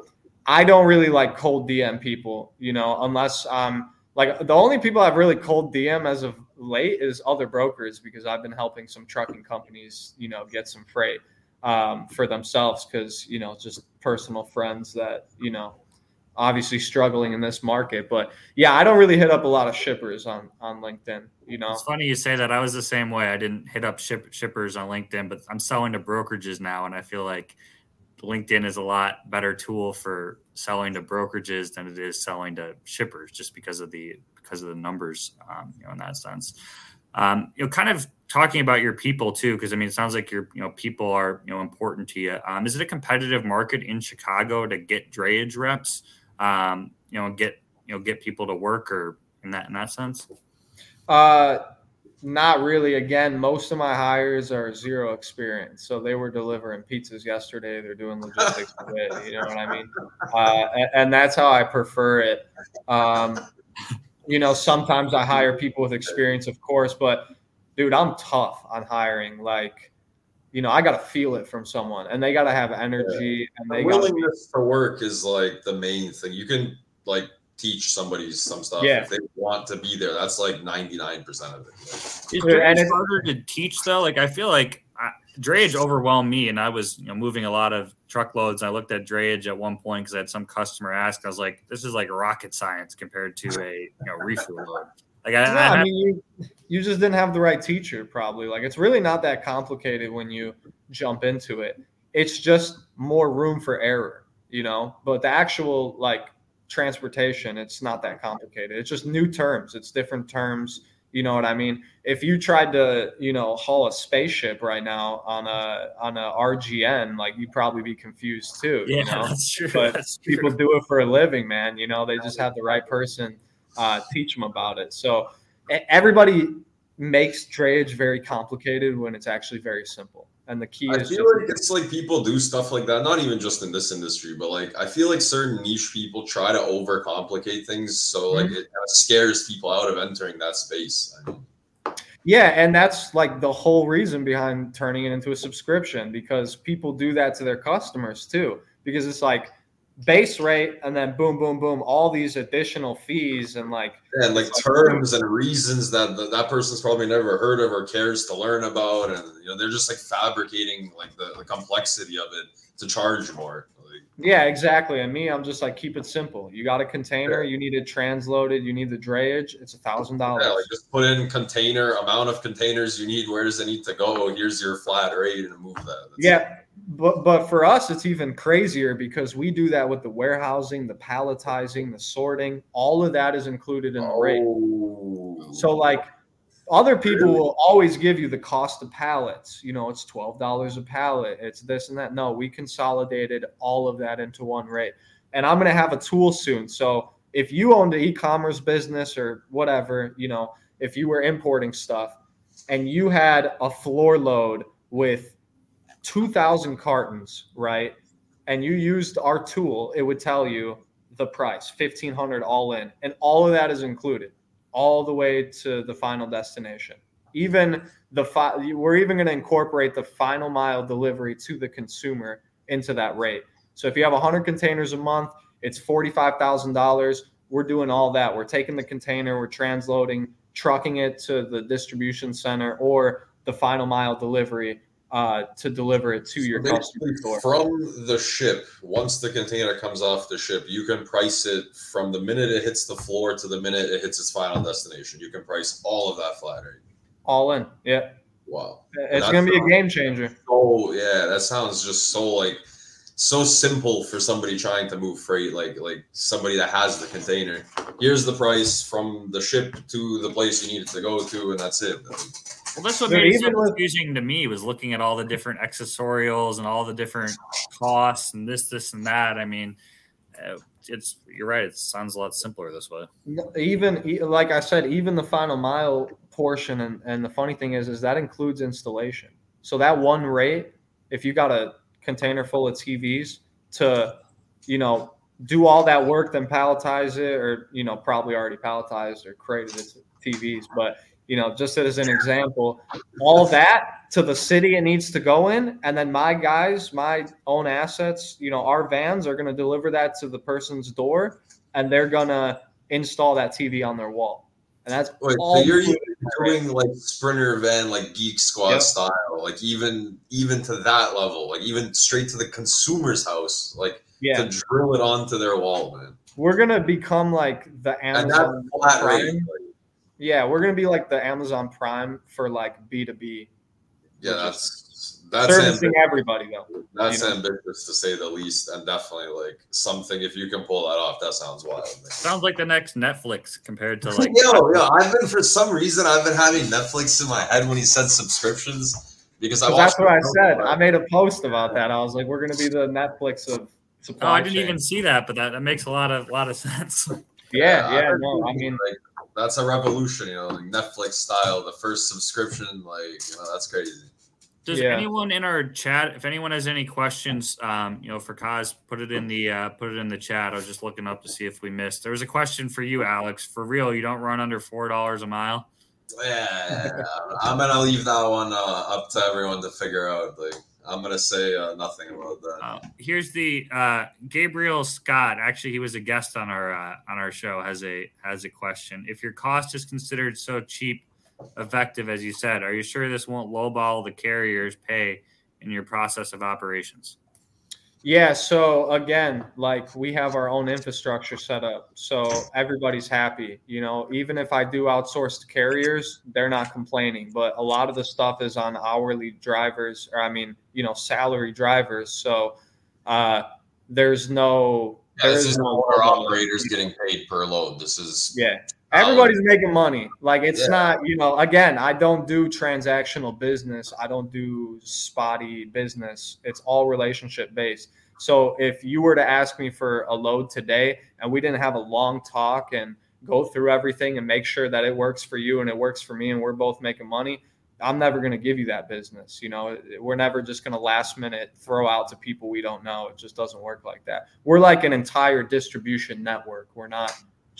I don't really like cold DM people, you know, unless um like the only people I've really cold DM as of late is other brokers because I've been helping some trucking companies, you know, get some freight um, for themselves because you know just personal friends that you know obviously struggling in this market. But yeah, I don't really hit up a lot of shippers on on LinkedIn. You know, it's funny you say that. I was the same way. I didn't hit up ship, shippers on LinkedIn, but I'm selling to brokerages now, and I feel like LinkedIn is a lot better tool for selling to brokerages than it is selling to shippers, just because of the because of the numbers, um, you know, in that sense. Um, you know, kind of talking about your people too, because I mean, it sounds like your you know people are you know important to you. Um, is it a competitive market in Chicago to get drayage reps? Um, you know, get you know get people to work or in that in that sense? Uh, not really. Again, most of my hires are zero experience. So they were delivering pizzas yesterday. They're doing logistics today. You know what I mean? Uh, and, and, that's how I prefer it. Um, you know, sometimes I hire people with experience, of course, but dude, I'm tough on hiring. Like, you know, I got to feel it from someone, and they got to have energy. Yeah. And they willingness to work is like the main thing. You can like teach somebody some stuff yeah. if they want to be there. That's like 99% of it. Like it. Is it harder to teach though? Like I feel like I, drayage overwhelmed me and I was you know moving a lot of truckloads. I looked at drayage at one point because I had some customer ask. I was like, this is like rocket science compared to a you know refuel load. Like I, yeah, I, I mean, you, you just didn't have the right teacher, probably. Like it's really not that complicated when you jump into it. It's just more room for error, you know. But the actual like transportation, it's not that complicated. It's just new terms. It's different terms. You know what I mean? If you tried to, you know, haul a spaceship right now on a on a RGN, like you'd probably be confused too. Yeah, you know? that's true. But that's people do it for a living, man. You know, they just have the right person uh, teach them about it. So everybody makes drayage very complicated when it's actually very simple. And the key I is feel like it's like people do stuff like that, not even just in this industry, but like I feel like certain niche people try to overcomplicate things. So like mm-hmm. it kind of scares people out of entering that space. I mean, yeah, and that's like the whole reason behind turning it into a subscription because people do that to their customers too. Because it's like base rate and then boom boom boom all these additional fees and like and like terms and reasons that the, that person's probably never heard of or cares to learn about and you know they're just like fabricating like the, the complexity of it to charge more like, yeah exactly and me i'm just like keep it simple. You got a container yeah. you need it transloaded you need the drayage it's a thousand dollars. like just put in container amount of containers you need where does it need to go? Here's your flat rate and move that. That's yeah it but but for us it's even crazier because we do that with the warehousing the palletizing the sorting. All of that is included in the rate. Oh. so like other people will always give you the cost of pallets. You know it's $12 a pallet. It's this and that. No we consolidated all of that into one rate. And i'm going to have a tool soon. So if you owned an e-commerce business or whatever you know if you were importing stuff and you had a floor load with 2,000 cartons, right? And you used our tool, it would tell you the price, 1500 all in. And all of that is included all the way to the final destination. Even the fi- we're even going to incorporate the final mile delivery to the consumer into that rate. So if you have 100 containers a month, it's $45,000. We're doing all that. We're taking the container, we're transloading, trucking it to the distribution center or the final mile delivery uh, to deliver it to so your customer store. From the ship, once the container comes off the ship, you can price it from the minute it hits the floor to the minute it hits its final destination. You can price all of that flat rate. All in, yeah. Wow, it's gonna be a game changer. Oh yeah, that sounds just so like so simple for somebody trying to move freight, like like somebody that has the container. Here's the price from the ship to the place you need it to go to, and that's it. Well, that's what made it so confusing to me was looking at all the different accessorials and all the different costs and this, this, and that. I mean, uh, it's you're right. It sounds a lot simpler this way. Even like I said, even the final mile portion, and, and the funny thing is, is that includes installation. So that one rate, if you got a container full of TVs to, you know, do all that work, then palletize it, or you know, probably already palletized or created its TVs, but you know, just as an example, all that to the city it needs to go in. And then my guys, my own assets, you know, our vans are going to deliver that to the person's door and they're going to install that TV on their wall. And that's Wait, so you're doing like sprinter van, like geek squad yep. style, like even even to that level, like even straight to the consumer's house, like yeah. to drill it onto their wall, man. We're gonna become like the Amazon Prime. Rate, like, yeah, we're gonna be like the Amazon Prime for like B two B. Yeah, that's that's servicing ambitious. everybody though. That's you know? ambitious to say the least, and definitely like something. If you can pull that off, that sounds wild. Man. Sounds like the next Netflix compared to like. yo, yo, I've been for some reason I've been having Netflix in my head when he said subscriptions because I. That's what I said. I made a post about that. I was like, we're gonna be the Netflix of. Oh, I didn't chain. even see that, but that, that makes a lot of lot of sense. Yeah, yeah, yeah no, I mean. Like, that's a revolution. You know, like Netflix style, the first subscription, like you know, that's crazy. Does Yeah. anyone in our chat, if anyone has any questions, um, you know, for Koz, put it in the uh, put it in the chat. I was just looking up to see if we missed. There was a question for you, Alex. For real, you don't run under four dollars a mile. Yeah, I'm gonna leave that one uh, up to everyone to figure out. Like, I'm gonna say uh, nothing about that. Uh, here's the uh, Gabriel Scott. Actually, he was a guest on our uh, on our show. has a has a question. If your cost is considered so cheap, effective as you said, are you sure this won't lowball the carrier's pay in your process of operations? Yeah. So again, like we have our own infrastructure set up, so everybody's happy. You know, even if I do outsource to carriers, they're not complaining. But a lot of the stuff is on hourly drivers, or I mean, you know, salary drivers. So uh, there's no. Yeah, this there's is no our operators getting paid per load. This is Yeah. Everybody's oh. making money. Like it's Yeah. not, you know, again, I don't do transactional business. I don't do spotty business. It's all relationship based. So if you were to ask me for a load today and we didn't have a long talk and go through everything and make sure that it works for you and it works for me and we're both making money, I'm never going to give you that business. You know, we're never just going to last minute throw out to people we don't know. It just doesn't work like that. We're like an entire distribution network. We're not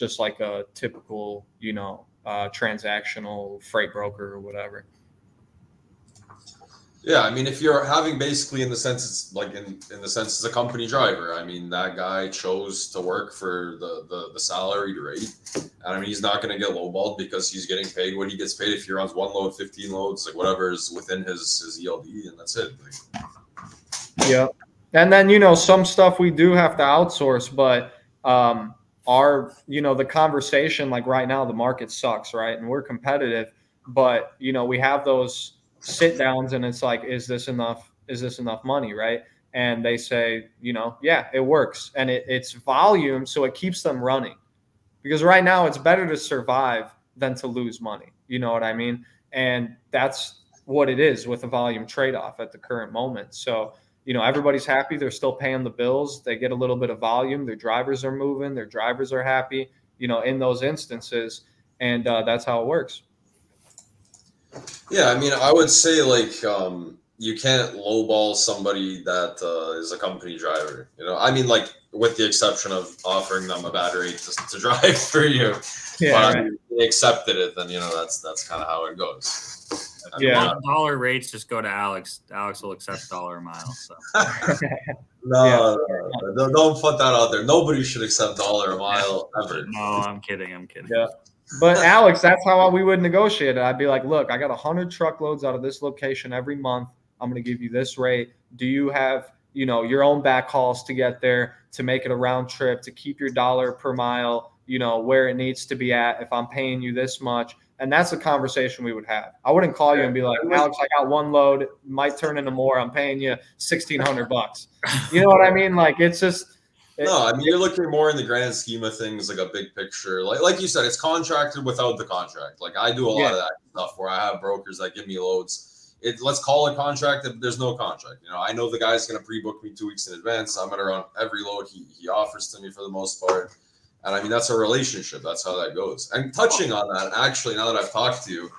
just like a typical, you know, uh, transactional freight broker or whatever. Yeah, I mean, if you're having basically in the sense it's like in, in the sense as a company driver, I mean that guy chose to work for the the, the salaried rate, and I mean he's not going to get lowballed because he's getting paid what he gets paid if he runs one load, fifteen loads, like whatever is within his his ELD, and that's it. Like, Yeah. And then, you know, some stuff we do have to outsource, but um, our, you know, the conversation, like right now, the market sucks, right? And we're competitive, but, you know, we have those sit downs and it's like, is this enough? Is this enough money, right? And they say, you know, yeah, it works. And it, it's volume, so it keeps them running. Because right now, it's better to survive than to lose money. You know what I mean? And that's what it is with a volume trade off at the current moment. So, you know, everybody's happy. They're still paying the bills. They get a little bit of volume. Their drivers are moving. Their drivers are happy, you know, in those instances. And uh, that's how it works. yeah, I mean, I would say like um, you can't lowball somebody that uh, is a company driver. You know, I mean, like with the exception of offering them a battery to, to drive for you. Yeah. but I right. mean, they accepted it, then you know that's that's kind of how it goes. I mean, Yeah. Dollar rates just go to Alex. Alex will accept dollar a mile. So No, Yeah. no, no, no, don't put that out there. Nobody should accept dollar a mile ever. no, I'm kidding. I'm kidding. Yeah. But Alex, that's how we would negotiate it. I'd be like, look, I got 100 truckloads out of this location every month. I'm going to give you this rate. Do you have, you know, your own back hauls to get there to make it a round trip to keep your dollar per mile, you know, where it needs to be at if I'm paying you this much? And that's the conversation we would have. I wouldn't call you and be like, Alex, I got one load, might turn into more. I'm paying you 1600 bucks. You know what I mean? Like it's just it- No, I mean you're looking more in the grand scheme of things, like a big picture. Like like you said, it's contracted without the contract. Like I do a lot Yeah. of that stuff where I have brokers that give me loads. It let's call it contract if there's no contract. You know, I know the guy's gonna pre-book me two weeks in advance. I'm gonna run every load he, he offers to me for the most part. And I mean that's a relationship. That's how that goes. And touching on that, actually, now that I've talked to you,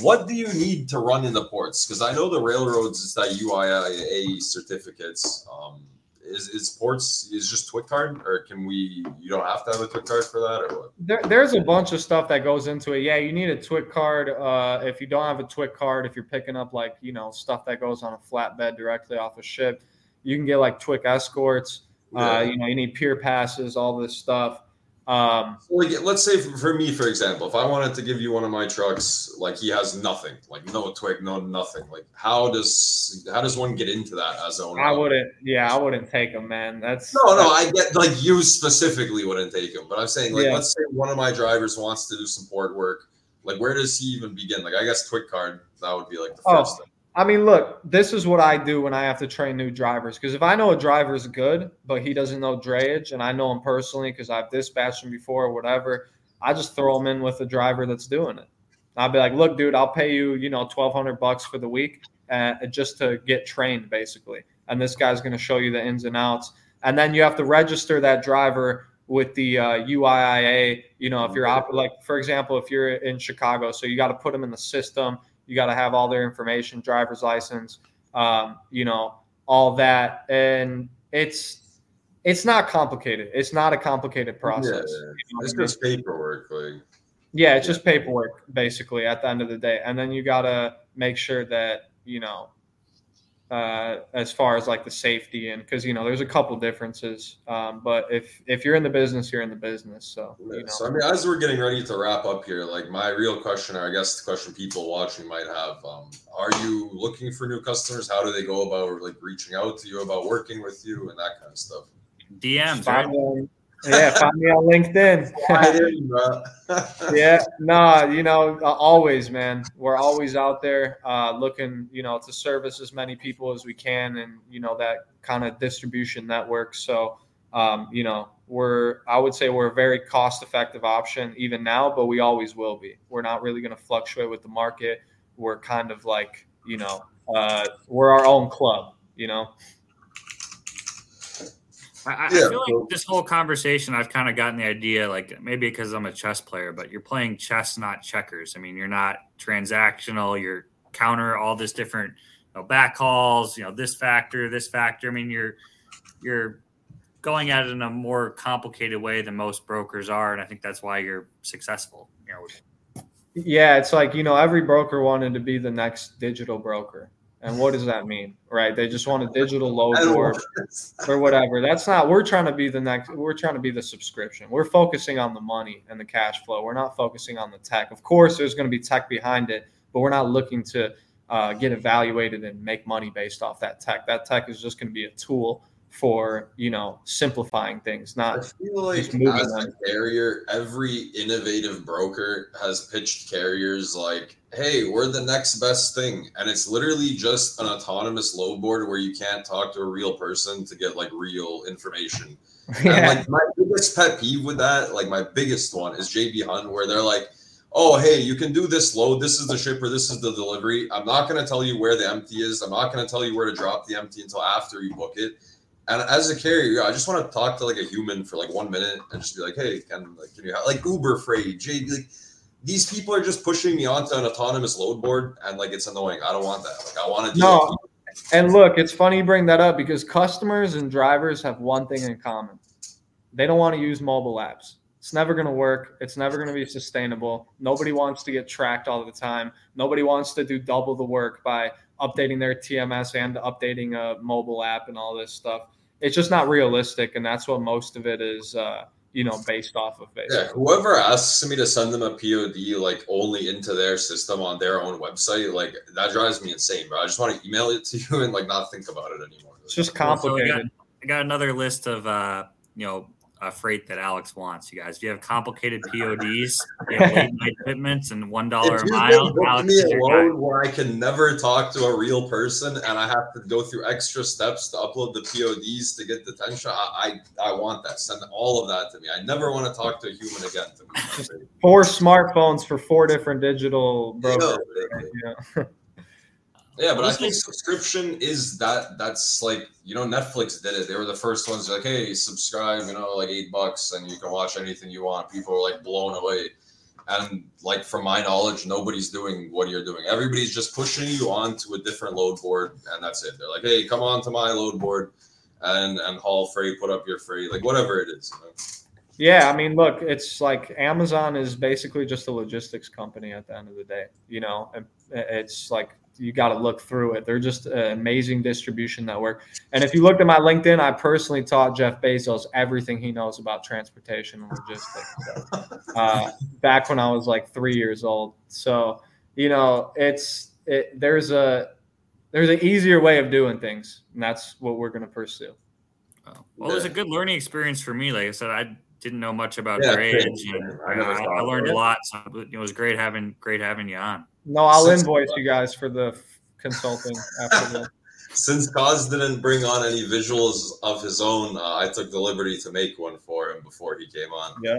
what do you need to run in the ports? Because I know the railroads is that UIIA certificates. Um, is, is ports is just TWIC card, or can we? You don't have to have a TWIC card for that, or what? There, there's a bunch of stuff that goes into it. Yeah, you need a TWIC card. Uh, if you don't have a TWIC card, if you're picking up like you know stuff that goes on a flatbed directly off a ship, you can get like TWIC escorts. Uh, you know, you need pier passes, all this stuff. Um, like, let's say for, for me, for example, if I wanted to give you one of my trucks, like he has nothing, like no TWIC, no nothing. Like how does how does one get into that as owner? I wouldn't. Yeah, I wouldn't take them, man. That's No, no, I get like you specifically wouldn't take him, but I'm saying like Yeah. let's say one of my drivers wants to do some port work. Like where does he even begin? Like I guess TWIC card that would be like the Oh. first thing. I mean, look, this is what I do when I have to train new drivers. Because if I know a driver is good, but he doesn't know drayage, and I know him personally because I've dispatched him before or whatever, I just throw him in with a driver that's doing it. I'll be like, look, dude, I'll pay you, you know, twelve hundred bucks for the week, uh, just to get trained, basically. And this guy's going to show you the ins and outs. And then you have to register that driver with the uh, UIIA. You know, if you're op- like, for example, if you're in Chicago, so you got to put them in the system. You got to have all their information, driver's license, um, you know, all that, and it's it's not complicated. It's not a complicated process. Yeah, you know it's I mean? just paperwork. Like, Yeah, it's just paperwork basically at the end of the day. And then you got to make sure that, you know, uh, as far as like the safety and because, you know, there's a couple differences. Um, but if, if you're in the business, you're in the business. So, you know, so I mean, as we're getting ready to wrap up here, like my real question, or I guess the question people watching might have, um, are you looking for new customers? How do they go about like reaching out to you about working with you and that kind of stuff? DMs, right? Find me on, yeah, find me on LinkedIn. In, yeah, nah, you know, uh, always, man. We're always out there uh, looking, you know, to service as many people as we can, and you know that kind of distribution network. So, um, you know, we're I would say we're a very cost-effective option even now, but we always will be. We're not really going to fluctuate with the market. We're kind of like, you know, uh, we're our own club. You know. I, I Yeah, feel so- like this whole conversation, I've kind of gotten the idea, like maybe because I'm a chess player, but you're playing chess, not checkers. I mean, you're not transactional. You're counter all this different you know, back hauls, you know, this factor, this factor. I mean, you're you're going at it in a more complicated way than most brokers are, and I think that's why you're successful. You know, Yeah, it's like, you know, every broker wanted to be the next digital broker. And what does that mean? Right? They just want a digital load I don't board know. or whatever. That's not we're trying to be the next we're trying to be the subscription. We're focusing on the money and the cash flow. We're not focusing on the tech. Of course, there's going to be tech behind it, but we're not looking to uh, get evaluated and make money based off that tech. That tech is just going to be a tool for, you know, simplifying things, I not feel like Just moving as a carrier, every innovative broker has pitched carriers like, "Hey, we're the next best thing," and it's literally just an autonomous load board where you can't talk to a real person to get like real information. And like my biggest pet peeve with that, like my biggest one, is JB Hunt, where they're like, "Oh, hey, you can do this load. This is the shipper. This is the delivery. I'm not going to tell you where the empty is. I'm not going to tell you where to drop the empty until after you book it." And as a carrier, I just want to talk to like a human for like one minute and just be like, "Hey, can like can you have, like Uber Freight, JB like." These people are just pushing me onto an autonomous load board, and like it's annoying. I don't want that. Like I want to deal No. And look, it's funny you bring that up because customers and drivers have one thing in common. They don't want to use mobile apps. It's never going to work. It's never going to be sustainable. Nobody wants to get tracked all the time. Nobody wants to do double the work by updating their TMS and updating a mobile app and all this stuff. It's just not realistic, and that's what most of it is, uh, you know, based off of. Yeah, whoever asks me to send them a POD like only into their system on their own website, like that drives me insane, bro. I just want to email it to you and like not think about it anymore. It's just Well, so we complicated. I got another list of uh, you know uh, freight that Alex wants. You guys, if you have complicated PODs, you have late night shipments, and one dollar a mile. can Alex me is a your guy. load where I can never talk to a real person and I have to go through extra steps to upload the PODs to get the detention, I, I I want that. Send all of that to me. I never want to talk to a human again. To. Four smartphones for four different digital brokers. Yeah. Yeah, but I think subscription is that that's like you know Netflix did it. They were the first ones like, hey, subscribe, you know, like eight bucks and you can watch anything you want. People are like blown away. And like from my knowledge, nobody's doing what you're doing. Everybody's just pushing you onto a different load board and that's it. They're like, hey, come on to my load board and and haul freight, put up your freight, like whatever it is. You know? Yeah, I mean, look, it's like Amazon is basically just a logistics company at the end of the day. You know, and it's like you got to look through it. They're just an amazing distribution network. And if you looked at my LinkedIn, I personally taught Jeff Bezos everything he knows about transportation and logistics so, uh, back when I was like three years old. So you know, it's it, there's a there's an easier way of doing things, and that's what we're going to pursue. Oh, Well, it was a good learning experience for me. Like I said, I didn't know much about Yeah, drayage, and I I, never I, I learned a lot. So it was great having great having you on. No, I'll Since- invoice you guys for the consulting after this. Since Koz didn't bring on any visuals of his own, uh, I took the liberty to make one for him before he came on. Yeah,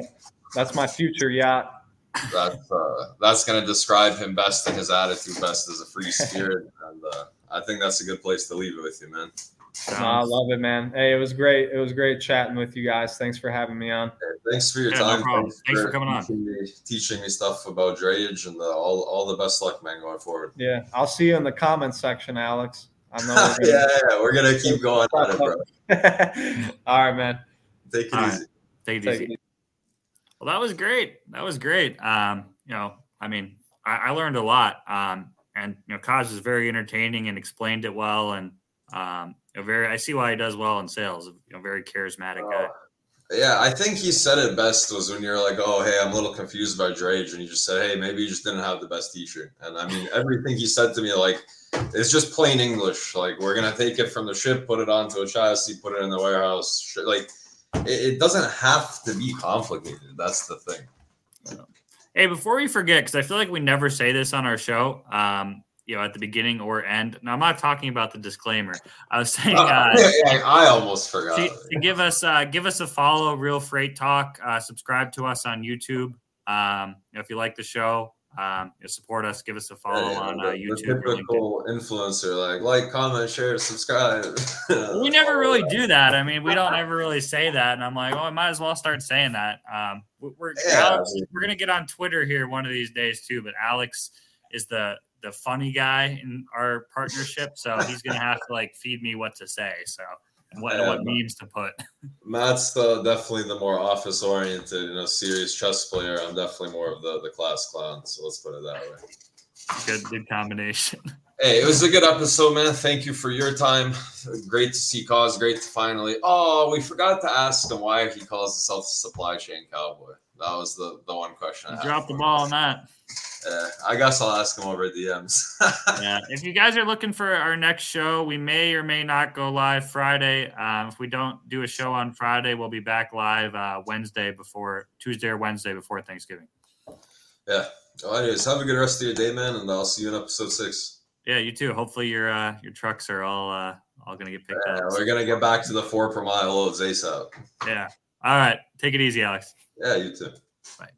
that's my future yacht. That's uh, that's gonna describe him best and his attitude best as a free spirit, and uh, I think that's a good place to leave it with you, man. So, no, I love it, man. Hey, it was great. It was great chatting with you guys. Thanks for having me on. thanks for your yeah, time. No thanks, thanks, for, coming teaching on. Me, teaching me stuff about drayage and the, all all the best luck, man, going forward. Yeah, I'll see you in the comments section, Alex. I know. We're gonna, yeah, yeah, we're gonna keep going on it, bro. all right, man. Take it all easy. Right. Take it Take easy. It. Well, that was great. That was great. Um, you know, I mean, I, I learned a lot. Um, and you know, Koz is very entertaining and explained it well, and um, you know, very. I see why he does well in sales. You know, very charismatic guy. Oh, yeah, I think he said it best was when you're like, "Oh, hey, I'm a little confused about drayage," and he just said, "Hey, maybe you just didn't have the best teacher." And I mean, everything he said to me, like, it's just plain English. Like, we're gonna take it from the ship, put it onto a chassis, put it in the warehouse. Like, it, it doesn't have to be complicated. That's the thing. Hey, before we forget, because I feel like we never say this on our show, um, you know, at the beginning or end. Now, I'm not talking about the disclaimer. I was saying, uh, uh, yeah, I almost forgot. To, to give us, uh, give us a follow, Real Freight Talk. Uh, subscribe to us on YouTube. Um, you know, if you like the show, um, you know, support us. Give us a follow yeah, on uh, YouTube. The typical influencer, like like, comment, share, subscribe. we never really do that. I mean, we don't ever really say that, and I'm like, oh, I might as well start saying that. Um, we're yeah. Alex, we're gonna get on Twitter here one of these days too. But Alex is the the funny guy in our partnership, so he's gonna have to like feed me what to say. So what, yeah, what memes to put. Matt's the, definitely the more office oriented, you know, serious chess player. I'm definitely more of the the class clown. So let's put it that way. Good, good combination. Hey, it was a good episode, man. Thank you for your time. Great to see Koz. Great to finally. Oh, we forgot to ask him why he calls himself the supply chain cowboy. That was the the one question. I dropped the ball on that. Yeah, I guess I'll ask him over DMs. yeah, if you guys are looking for our next show, we may or may not go live Friday. Um, if we don't do a show on Friday, we'll be back live uh, Wednesday before Tuesday or Wednesday before Thanksgiving. Yeah. Well, anyways, have a good rest of your day, man, and I'll see you in episode six. Yeah, you too. Hopefully your uh, your trucks are all uh, all gonna get picked yeah, up. We're gonna get back to the four per mile loads ASAP. Yeah. All right. Take it easy, Alex. Yeah, you too. Bye.